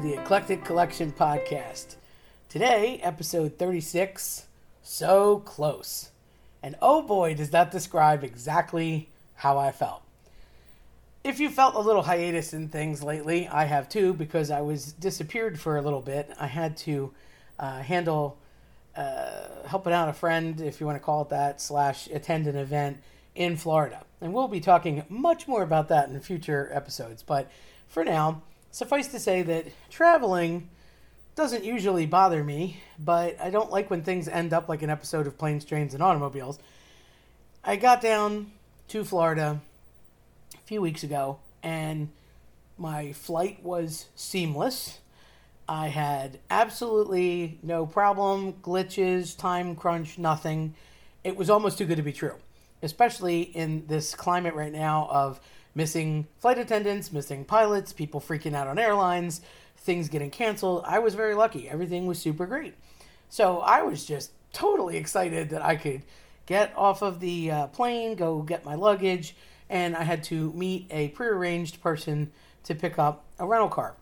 the Eclectic Collection podcast. Today, episode 36 So Close. And oh boy, does that describe exactly how I felt. If you felt a little hiatus in things lately, I have too, because I was disappeared for a little bit. I had to uh, handle uh, helping out a friend, if you want to call it that, slash attend an event in Florida. And we'll be talking much more about that in future episodes. But for now, Suffice to say that traveling doesn't usually bother me, but I don't like when things end up like an episode of Planes, Trains, and Automobiles. I got down to Florida a few weeks ago, and my flight was seamless. I had absolutely no problem, glitches, time crunch, nothing. It was almost too good to be true, especially in this climate right now of missing flight attendants, missing pilots, people freaking out on airlines, things getting canceled. I was very lucky. Everything was super great. So I was just totally excited that I could get off of the uh, plane, go get my luggage, and I had to meet a prearranged person to pick up a rental car.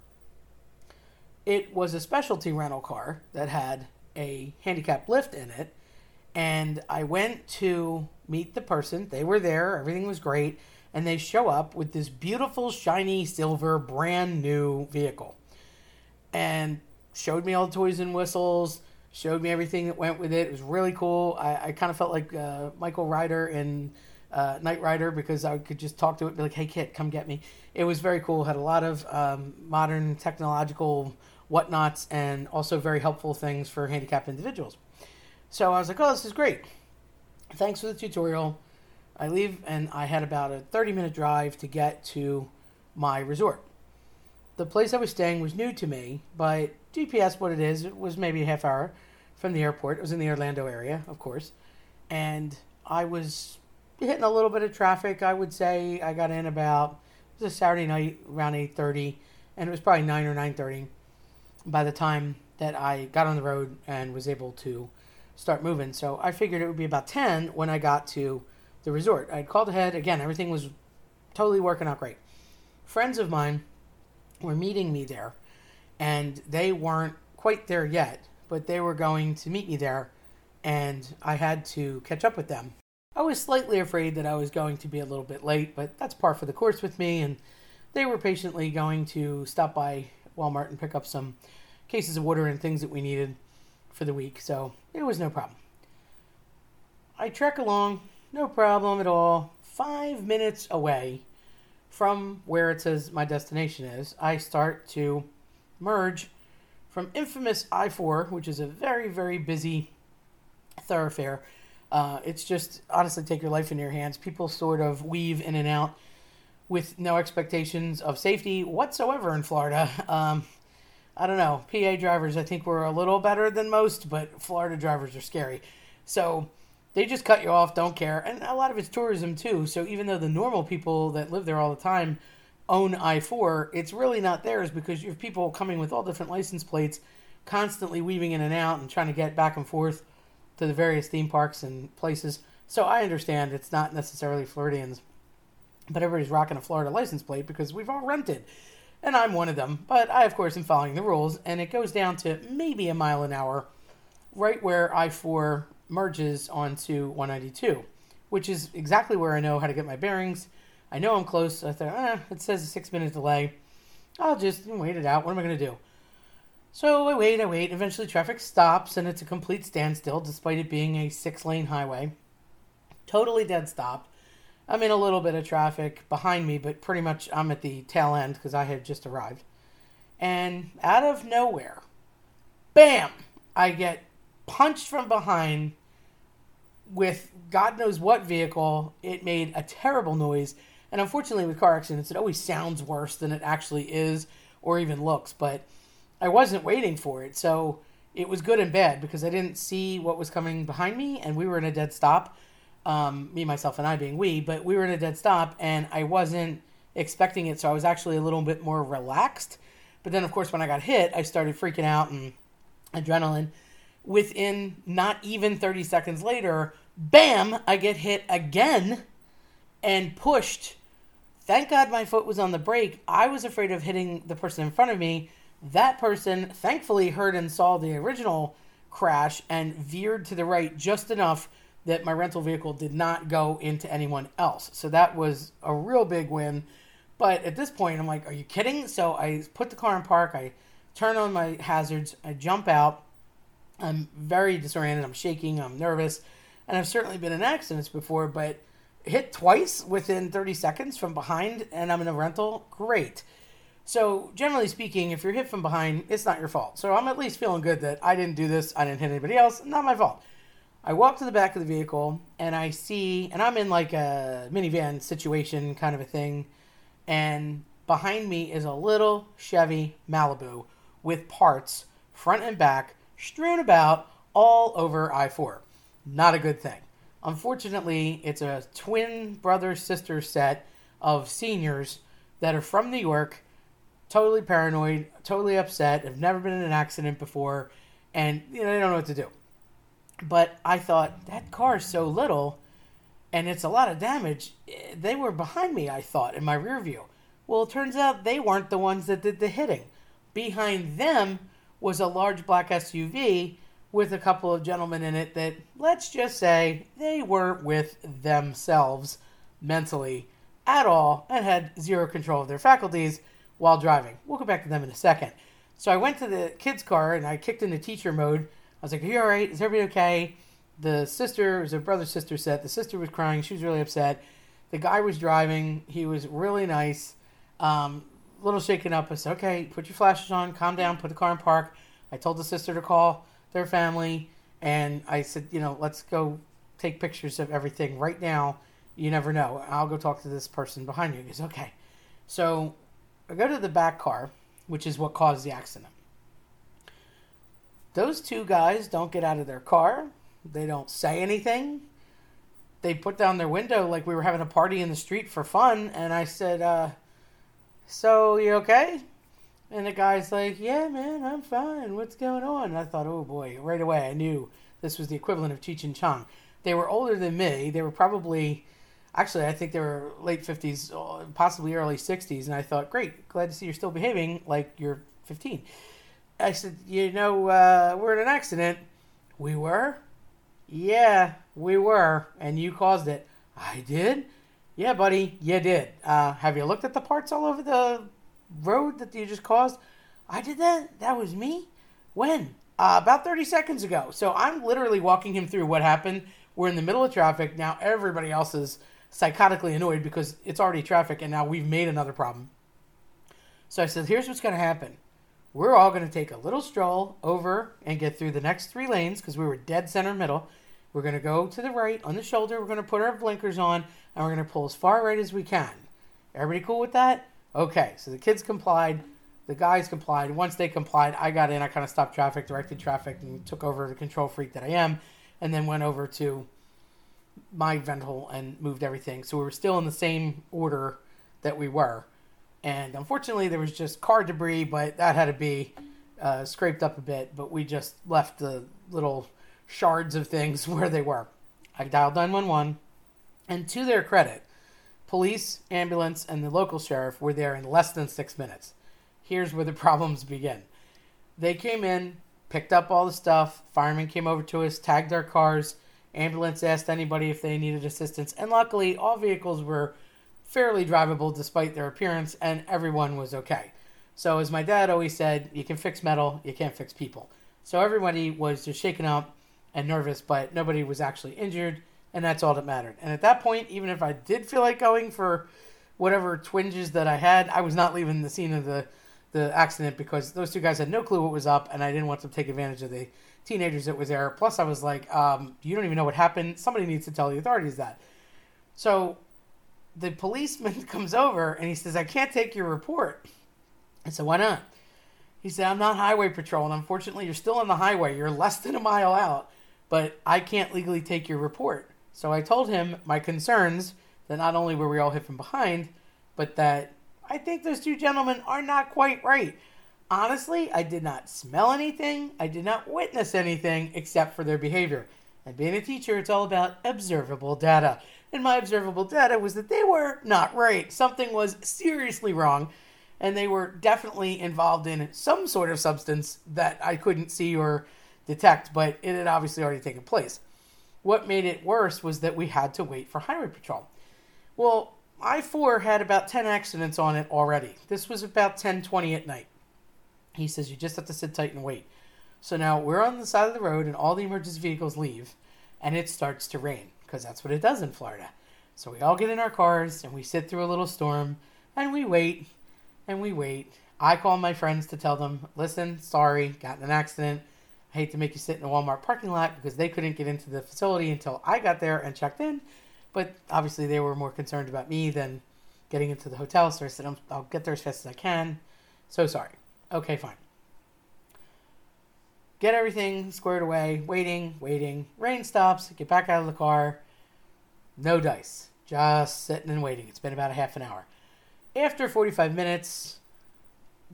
It was a specialty rental car that had a handicap lift in it, and I went to meet the person. They were there, everything was great and they show up with this beautiful, shiny, silver, brand new vehicle. And showed me all the toys and whistles, showed me everything that went with it. It was really cool. I, I kind of felt like uh, Michael Ryder in uh, Knight Rider because I could just talk to it, be like, hey, kid, come get me. It was very cool. Had a lot of um, modern technological whatnots and also very helpful things for handicapped individuals. So I was like, oh, this is great. Thanks for the tutorial. I leave and I had about a 30 minute drive to get to my resort. The place I was staying was new to me, but GPS, what it is, it was maybe a half hour from the airport. It was in the Orlando area, of course. And I was hitting a little bit of traffic. I would say I got in about, it was a Saturday night around 8.30, and it was probably 9 or 9.30 by the time that I got on the road and was able to start moving. So I figured it would be about 10 when I got to the resort. I'd called ahead. Again, everything was totally working out great. Friends of mine were meeting me there, and they weren't quite there yet, but they were going to meet me there, and I had to catch up with them. I was slightly afraid that I was going to be a little bit late, but that's par for the course with me, and they were patiently going to stop by Walmart and pick up some cases of water and things that we needed for the week, so it was no problem. I trek along, no problem at all. Five minutes away from where it says my destination is, I start to merge from infamous I 4, which is a very, very busy thoroughfare. Uh, it's just honestly take your life in your hands. People sort of weave in and out with no expectations of safety whatsoever in Florida. Um, I don't know. PA drivers, I think, were a little better than most, but Florida drivers are scary. So they just cut you off, don't care. And a lot of it's tourism too. So even though the normal people that live there all the time own I 4, it's really not theirs because you have people coming with all different license plates, constantly weaving in and out and trying to get back and forth to the various theme parks and places. So I understand it's not necessarily Floridians, but everybody's rocking a Florida license plate because we've all rented. And I'm one of them. But I, of course, am following the rules, and it goes down to maybe a mile an hour right where I 4 merges onto 192, which is exactly where I know how to get my bearings. I know I'm close. I thought, eh, it says a six minute delay. I'll just wait it out. What am I going to do? So I wait, I wait. Eventually, traffic stops and it's a complete standstill despite it being a six lane highway. Totally dead stop. I'm in a little bit of traffic behind me, but pretty much I'm at the tail end because I had just arrived. And out of nowhere, bam, I get punched from behind with God knows what vehicle. It made a terrible noise. And unfortunately, with car accidents, it always sounds worse than it actually is or even looks. But I wasn't waiting for it. So it was good and bad because I didn't see what was coming behind me, and we were in a dead stop. Um, me, myself, and I being we, but we were in a dead stop, and I wasn't expecting it. So I was actually a little bit more relaxed. But then, of course, when I got hit, I started freaking out and adrenaline within not even 30 seconds later, bam, I get hit again and pushed. Thank God my foot was on the brake. I was afraid of hitting the person in front of me That person thankfully heard and saw the original crash and veered to the right just enough that my rental vehicle did not go into anyone else. So that was a real big win. But at this point, I'm like, are you kidding? So I put the car in park. I turn on my hazards. I jump out. I'm very disoriented. I'm shaking. I'm nervous. And I've certainly been in accidents before, but hit twice within 30 seconds from behind and I'm in a rental, great. So, generally speaking, if you're hit from behind, it's not your fault. So, I'm at least feeling good that I didn't do this, I didn't hit anybody else, not my fault. I walk to the back of the vehicle and I see, and I'm in like a minivan situation kind of a thing, and behind me is a little Chevy Malibu with parts, front and back, strewn about all over I 4. Not a good thing. Unfortunately, it's a twin brother sister set of seniors that are from New York, totally paranoid, totally upset, have never been in an accident before, and you know, they don't know what to do. But I thought that car is so little and it's a lot of damage. Eh, they were behind me, I thought, in my rear view. Well, it turns out they weren't the ones that did the hitting. Behind them was a large black SUV with a couple of gentlemen in it that, let's just say, they weren't with themselves mentally at all and had zero control of their faculties while driving. We'll go back to them in a second. So I went to the kids' car and I kicked into teacher mode. I was like, Are you all right? Is everybody okay? The sister, was a brother sister set. The sister was crying. She was really upset. The guy was driving. He was really nice. Um, little shaken up. I said, Okay, put your flashes on, calm down, put the car in park. I told the sister to call their family, and I said, you know, let's go take pictures of everything right now. You never know. I'll go talk to this person behind you. He goes, okay. So I go to the back car, which is what caused the accident. Those two guys don't get out of their car. They don't say anything. They put down their window like we were having a party in the street for fun. And I said, uh, So, you okay? And the guy's like, Yeah, man, I'm fine. What's going on? And I thought, Oh boy, right away I knew this was the equivalent of Cheech and Chong. They were older than me. They were probably, actually, I think they were late 50s, uh, possibly early 60s. And I thought, Great, glad to see you're still behaving like you're 15. I said, You know, uh, we're in an accident. We were? Yeah, we were. And you caused it. I did? Yeah, buddy, you did. Uh, have you looked at the parts all over the road that you just caused? I did that? That was me? When? Uh, about 30 seconds ago. So I'm literally walking him through what happened. We're in the middle of traffic. Now everybody else is psychotically annoyed because it's already traffic and now we've made another problem. So I said, here's what's going to happen. We're all going to take a little stroll over and get through the next three lanes because we were dead center middle. We're going to go to the right on the shoulder. We're going to put our blinkers on and we're going to pull as far right as we can. Everybody cool with that? Okay, so the kids complied, the guys complied. Once they complied, I got in. I kind of stopped traffic, directed traffic, and took over the control freak that I am, and then went over to my vent hole and moved everything. So we were still in the same order that we were. And unfortunately, there was just car debris, but that had to be uh, scraped up a bit. But we just left the little shards of things where they were. I dialed 911, and to their credit, Police, ambulance, and the local sheriff were there in less than six minutes. Here's where the problems begin. They came in, picked up all the stuff. Firemen came over to us, tagged our cars. Ambulance asked anybody if they needed assistance. And luckily, all vehicles were fairly drivable despite their appearance, and everyone was okay. So, as my dad always said, you can fix metal, you can't fix people. So, everybody was just shaken up and nervous, but nobody was actually injured and that's all that mattered. And at that point, even if I did feel like going for whatever twinges that I had, I was not leaving the scene of the the accident because those two guys had no clue what was up, and I didn't want to take advantage of the teenagers that was there. Plus, I was like, um, "You don't even know what happened. Somebody needs to tell the authorities that." So, the policeman comes over and he says, "I can't take your report." I said, "Why not?" He said, "I'm not highway patrol, and unfortunately, you're still on the highway. You're less than a mile out, but I can't legally take your report." So I told him my concerns that not only were we all hit from behind, but that I think those two gentlemen are not quite right. Honestly, I did not smell anything, I did not witness anything except for their behavior. And being a teacher, it's all about observable data. And my observable data was that they were not right. Something was seriously wrong. and they were definitely involved in some sort of substance that I couldn't see or detect, but it had obviously already taken place. What made it worse was that we had to wait for highway patrol. Well, I 4 had about 10 accidents on it already. This was about 10:20 at night. He says you just have to sit tight and wait. So now we're on the side of the road and all the emergency vehicles leave and it starts to rain because that's what it does in Florida. So we all get in our cars and we sit through a little storm and we wait and we wait. I call my friends to tell them, listen, sorry, got in an accident. I hate to make you sit in a Walmart parking lot because they couldn't get into the facility until I got there and checked in. But obviously, they were more concerned about me than getting into the hotel. So I said, I'll get there as fast as I can. So sorry. Okay, fine. Get everything squared away, waiting, waiting. Rain stops, get back out of the car. No dice. Just sitting and waiting. It's been about a half an hour. After 45 minutes,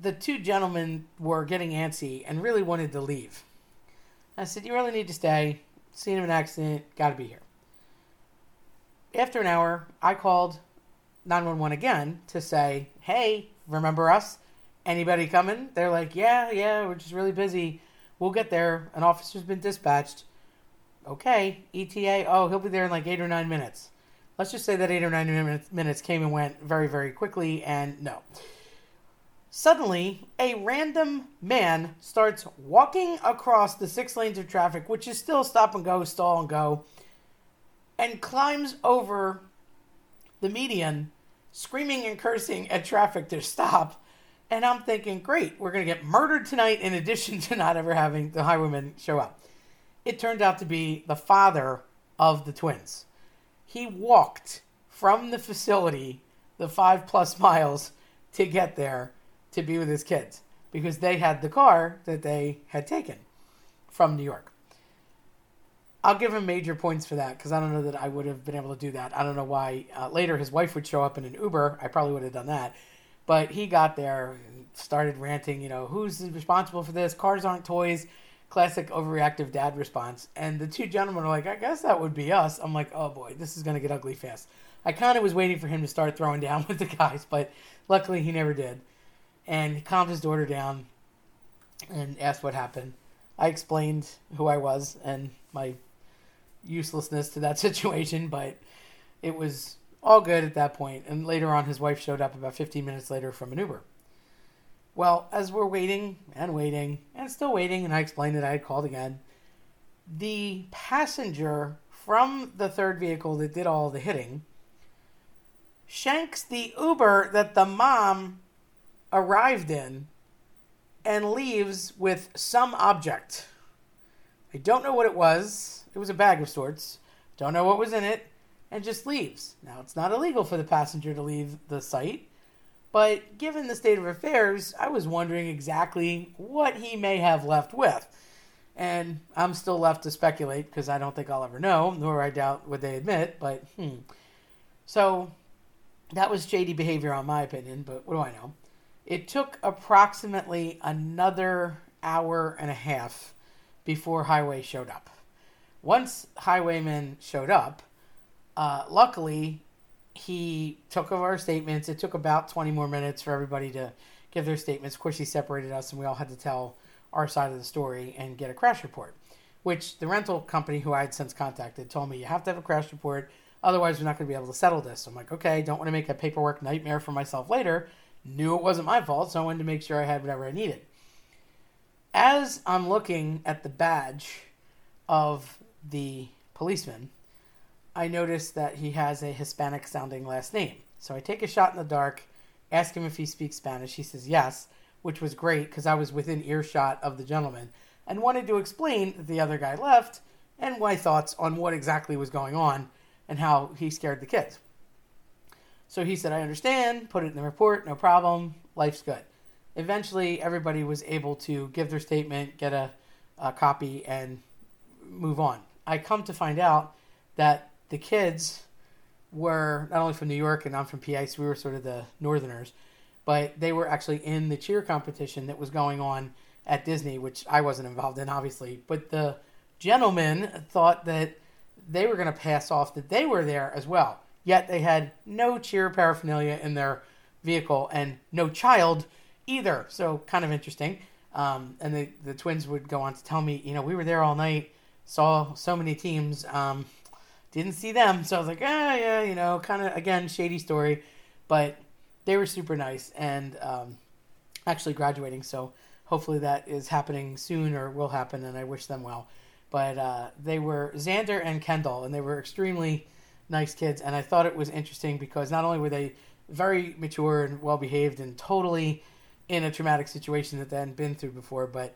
the two gentlemen were getting antsy and really wanted to leave. I said, You really need to stay. Seen him in an accident. Got to be here. After an hour, I called 911 again to say, Hey, remember us? Anybody coming? They're like, Yeah, yeah, we're just really busy. We'll get there. An officer's been dispatched. Okay, ETA. Oh, he'll be there in like eight or nine minutes let's just say that eight or nine minutes came and went very, very quickly, and no. Suddenly, a random man starts walking across the six lanes of traffic, which is still stop and go, stall and go, and climbs over the median, screaming and cursing at traffic to stop. And I'm thinking, great, we're going to get murdered tonight in addition to not ever having the highwayman show up. It turned out to be the father of the twins he walked from the facility the five plus miles to get there to be with his kids because they had the car that they had taken from New York. I'll give him major points for that because I don't know that I would have been able to do that. I don't know why uh, later his wife would show up in an Uber. I probably would have done that. But he got there and started ranting, you know, who's responsible for this? Cars aren't toys classic overreactive dad response. And the two gentlemen are like, I guess that would be us. I'm like, oh boy, this is going to get ugly fast. I kind of was waiting for him to start throwing down with the guys, but luckily he never did. And calmed his daughter down and asked what happened. I explained who I was and my uselessness to that situation, but it was all good at that point. And later on, his wife showed up about 15 minutes later from an Uber. Well, as we're waiting and waiting and still waiting, and I explained that I had called again, the passenger from the third vehicle that did all the hitting shanks the Uber that the mom arrived in and leaves with some object. I don't know what it was. It was a bag of sorts. Don't know what was in it and just leaves. Now, it's not illegal for the passenger to leave the site. But given the state of affairs, I was wondering exactly what he may have left with. And I'm still left to speculate because I don't think I'll ever know, nor I doubt would they admit. But hmm. So that was shady behavior, on my opinion. But what do I know? It took approximately another hour and a half before Highway showed up. Once Highwayman showed up, uh, luckily he took of our statements. It took about 20 more minutes for everybody to give their statements. Of course, he separated us, and we all had to tell our side of the story and get a crash report, which the rental company who I had since contacted told me you have to have a crash report, otherwise, we're not going to be able to settle this. So I'm like, okay, don't want to make a paperwork nightmare for myself later. Knew it wasn't my fault, so I wanted to make sure I had whatever I needed. As I'm looking at the badge of the policeman, I notice that he has a Hispanic sounding last name. So I take a shot in the dark, ask him if he speaks Spanish. He says yes, which was great because I was within earshot of the gentleman and wanted to explain that the other guy left and my thoughts on what exactly was going on and how he scared the kids. So he said, I understand, put it in the report, no problem, life's good. Eventually, everybody was able to give their statement, get a, a copy, and move on. I come to find out that the kids were not only from New York and I'm from PA, so we were sort of the Northerners, but they were actually in the cheer competition that was going on at Disney, which I wasn't involved in, obviously. But the gentlemen thought that they were going to pass off that they were there as well. Yet they had no cheer paraphernalia in their vehicle and no child either. So kind of interesting. Um, and the, the twins would go on to tell me, you know, we were there all night, saw so many teams, um, didn't see them. So I was like, ah, yeah, you know, kind of, again, shady story. But they were super nice and um, actually graduating. So hopefully that is happening soon or will happen, and I wish them well. But uh, they were Xander and Kendall, and they were extremely nice kids. And I thought it was interesting because not only were they very mature and well behaved and totally in a traumatic situation that they hadn't been through before. But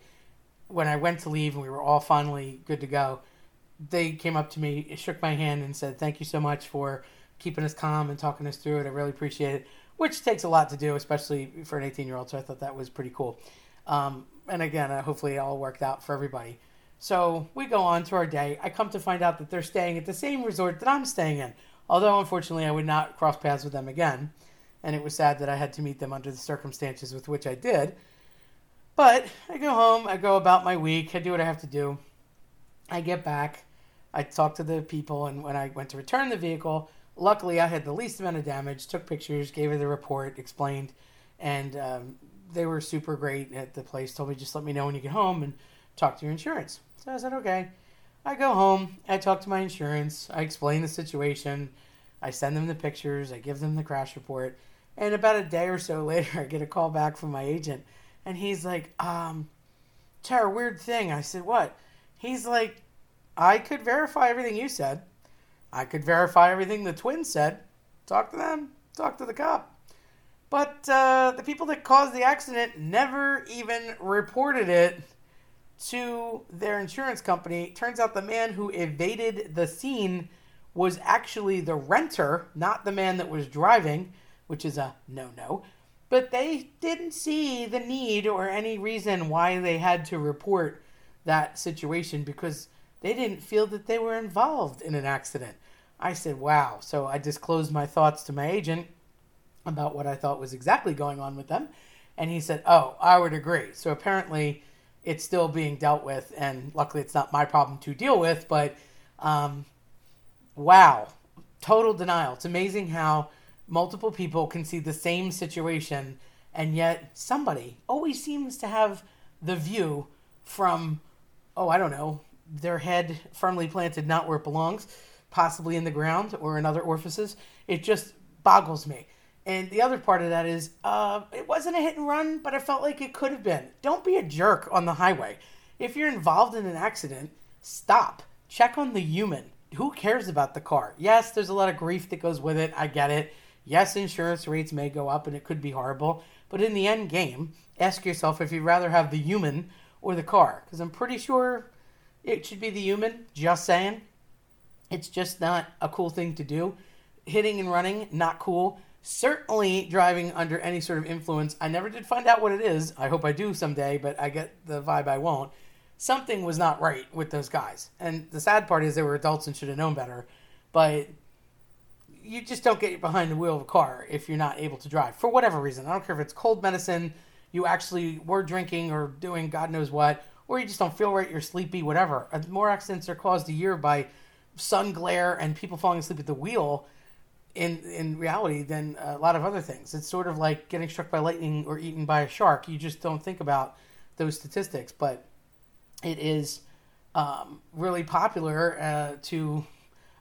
when I went to leave and we were all finally good to go, they came up to me, shook my hand, and said, Thank you so much for keeping us calm and talking us through it. I really appreciate it, which takes a lot to do, especially for an 18 year old. So I thought that was pretty cool. Um, and again, uh, hopefully it all worked out for everybody. So we go on to our day. I come to find out that they're staying at the same resort that I'm staying in. Although, unfortunately, I would not cross paths with them again and it was sad that I had to meet them under the circumstances with which I did. But I go home, I go about my week, I do what I have to do. I get back, I talk to the people, and when I went to return the vehicle, luckily I had the least amount of damage, took pictures, gave her the report, explained, and um, they were super great at the place. Told me just let me know when you get home and talk to your insurance. So I said, okay. I go home, I talk to my insurance, I explain the situation, I send them the pictures, I give them the crash report, and about a day or so later, I get a call back from my agent, and he's like, um, Tara, weird thing. I said, what? He's like, I could verify everything you said. I could verify everything the twins said. Talk to them. Talk to the cop. But uh, the people that caused the accident never even reported it to their insurance company. Turns out the man who evaded the scene was actually the renter, not the man that was driving which is a no no. But they didn't see the need or any reason why they had to report that situation because they didn't feel that they were involved in an accident. I said, wow. So I disclosed my thoughts to my agent about what I thought was exactly going on with them. And he said, oh, I would agree. So apparently it's still being dealt with. And luckily it's not my problem to deal with. But um, wow, total denial. It's amazing how multiple people can see the same situation, and yet somebody always seems to have the view from, oh, I don't know, their head firmly planted not where it belongs, possibly in the ground or in other orifices. It just boggles me. And the other part of that is, uh, it wasn't a hit and run, but I felt like it could have been. Don't be a jerk on the highway. If you're involved in an accident, stop. Check on the human. Who cares about the car? Yes, there's a lot of grief that goes with it. I get it. Yes, insurance rates may go up and it could be horrible, but in the end game, ask yourself if you'd rather have the human or the car. Because I'm pretty sure it should be the human, just saying. It's just not a cool thing to do. Hitting and running, not cool. Certainly driving under any sort of influence. I never did find out what it is. I hope I do someday, but I get the vibe I won't. Something was not right with those guys. And the sad part is they were adults and should have known better. But you just don't get behind the wheel of a car if you're not able to drive for whatever reason. I don't care if it's cold medicine, you actually were drinking or doing God knows what, or you just don't feel right, you're sleepy, whatever. Uh, more accidents are caused a year by sun glare and people falling asleep at the wheel in in reality than a lot of other things. It's sort of like getting struck by lightning or eaten by a shark. You just don't think about those statistics, but it is um, really popular uh, to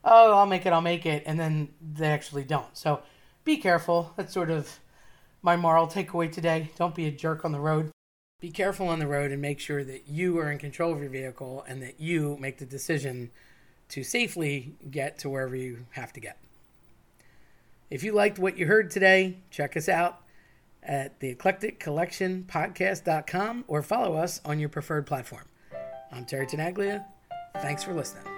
oh, I'll make it, I'll make it, and then they actually don't. So be careful. That's sort of my moral takeaway today. Don't be a jerk on the road. Be careful on the road and make sure that you are in control of your vehicle and that you make the decision to safely get to wherever you have to get. If you liked what you heard today, check us out at the eclectic collection podcast.com or follow us on your preferred platform. I'm Terry Tenaglia. Thanks for listening.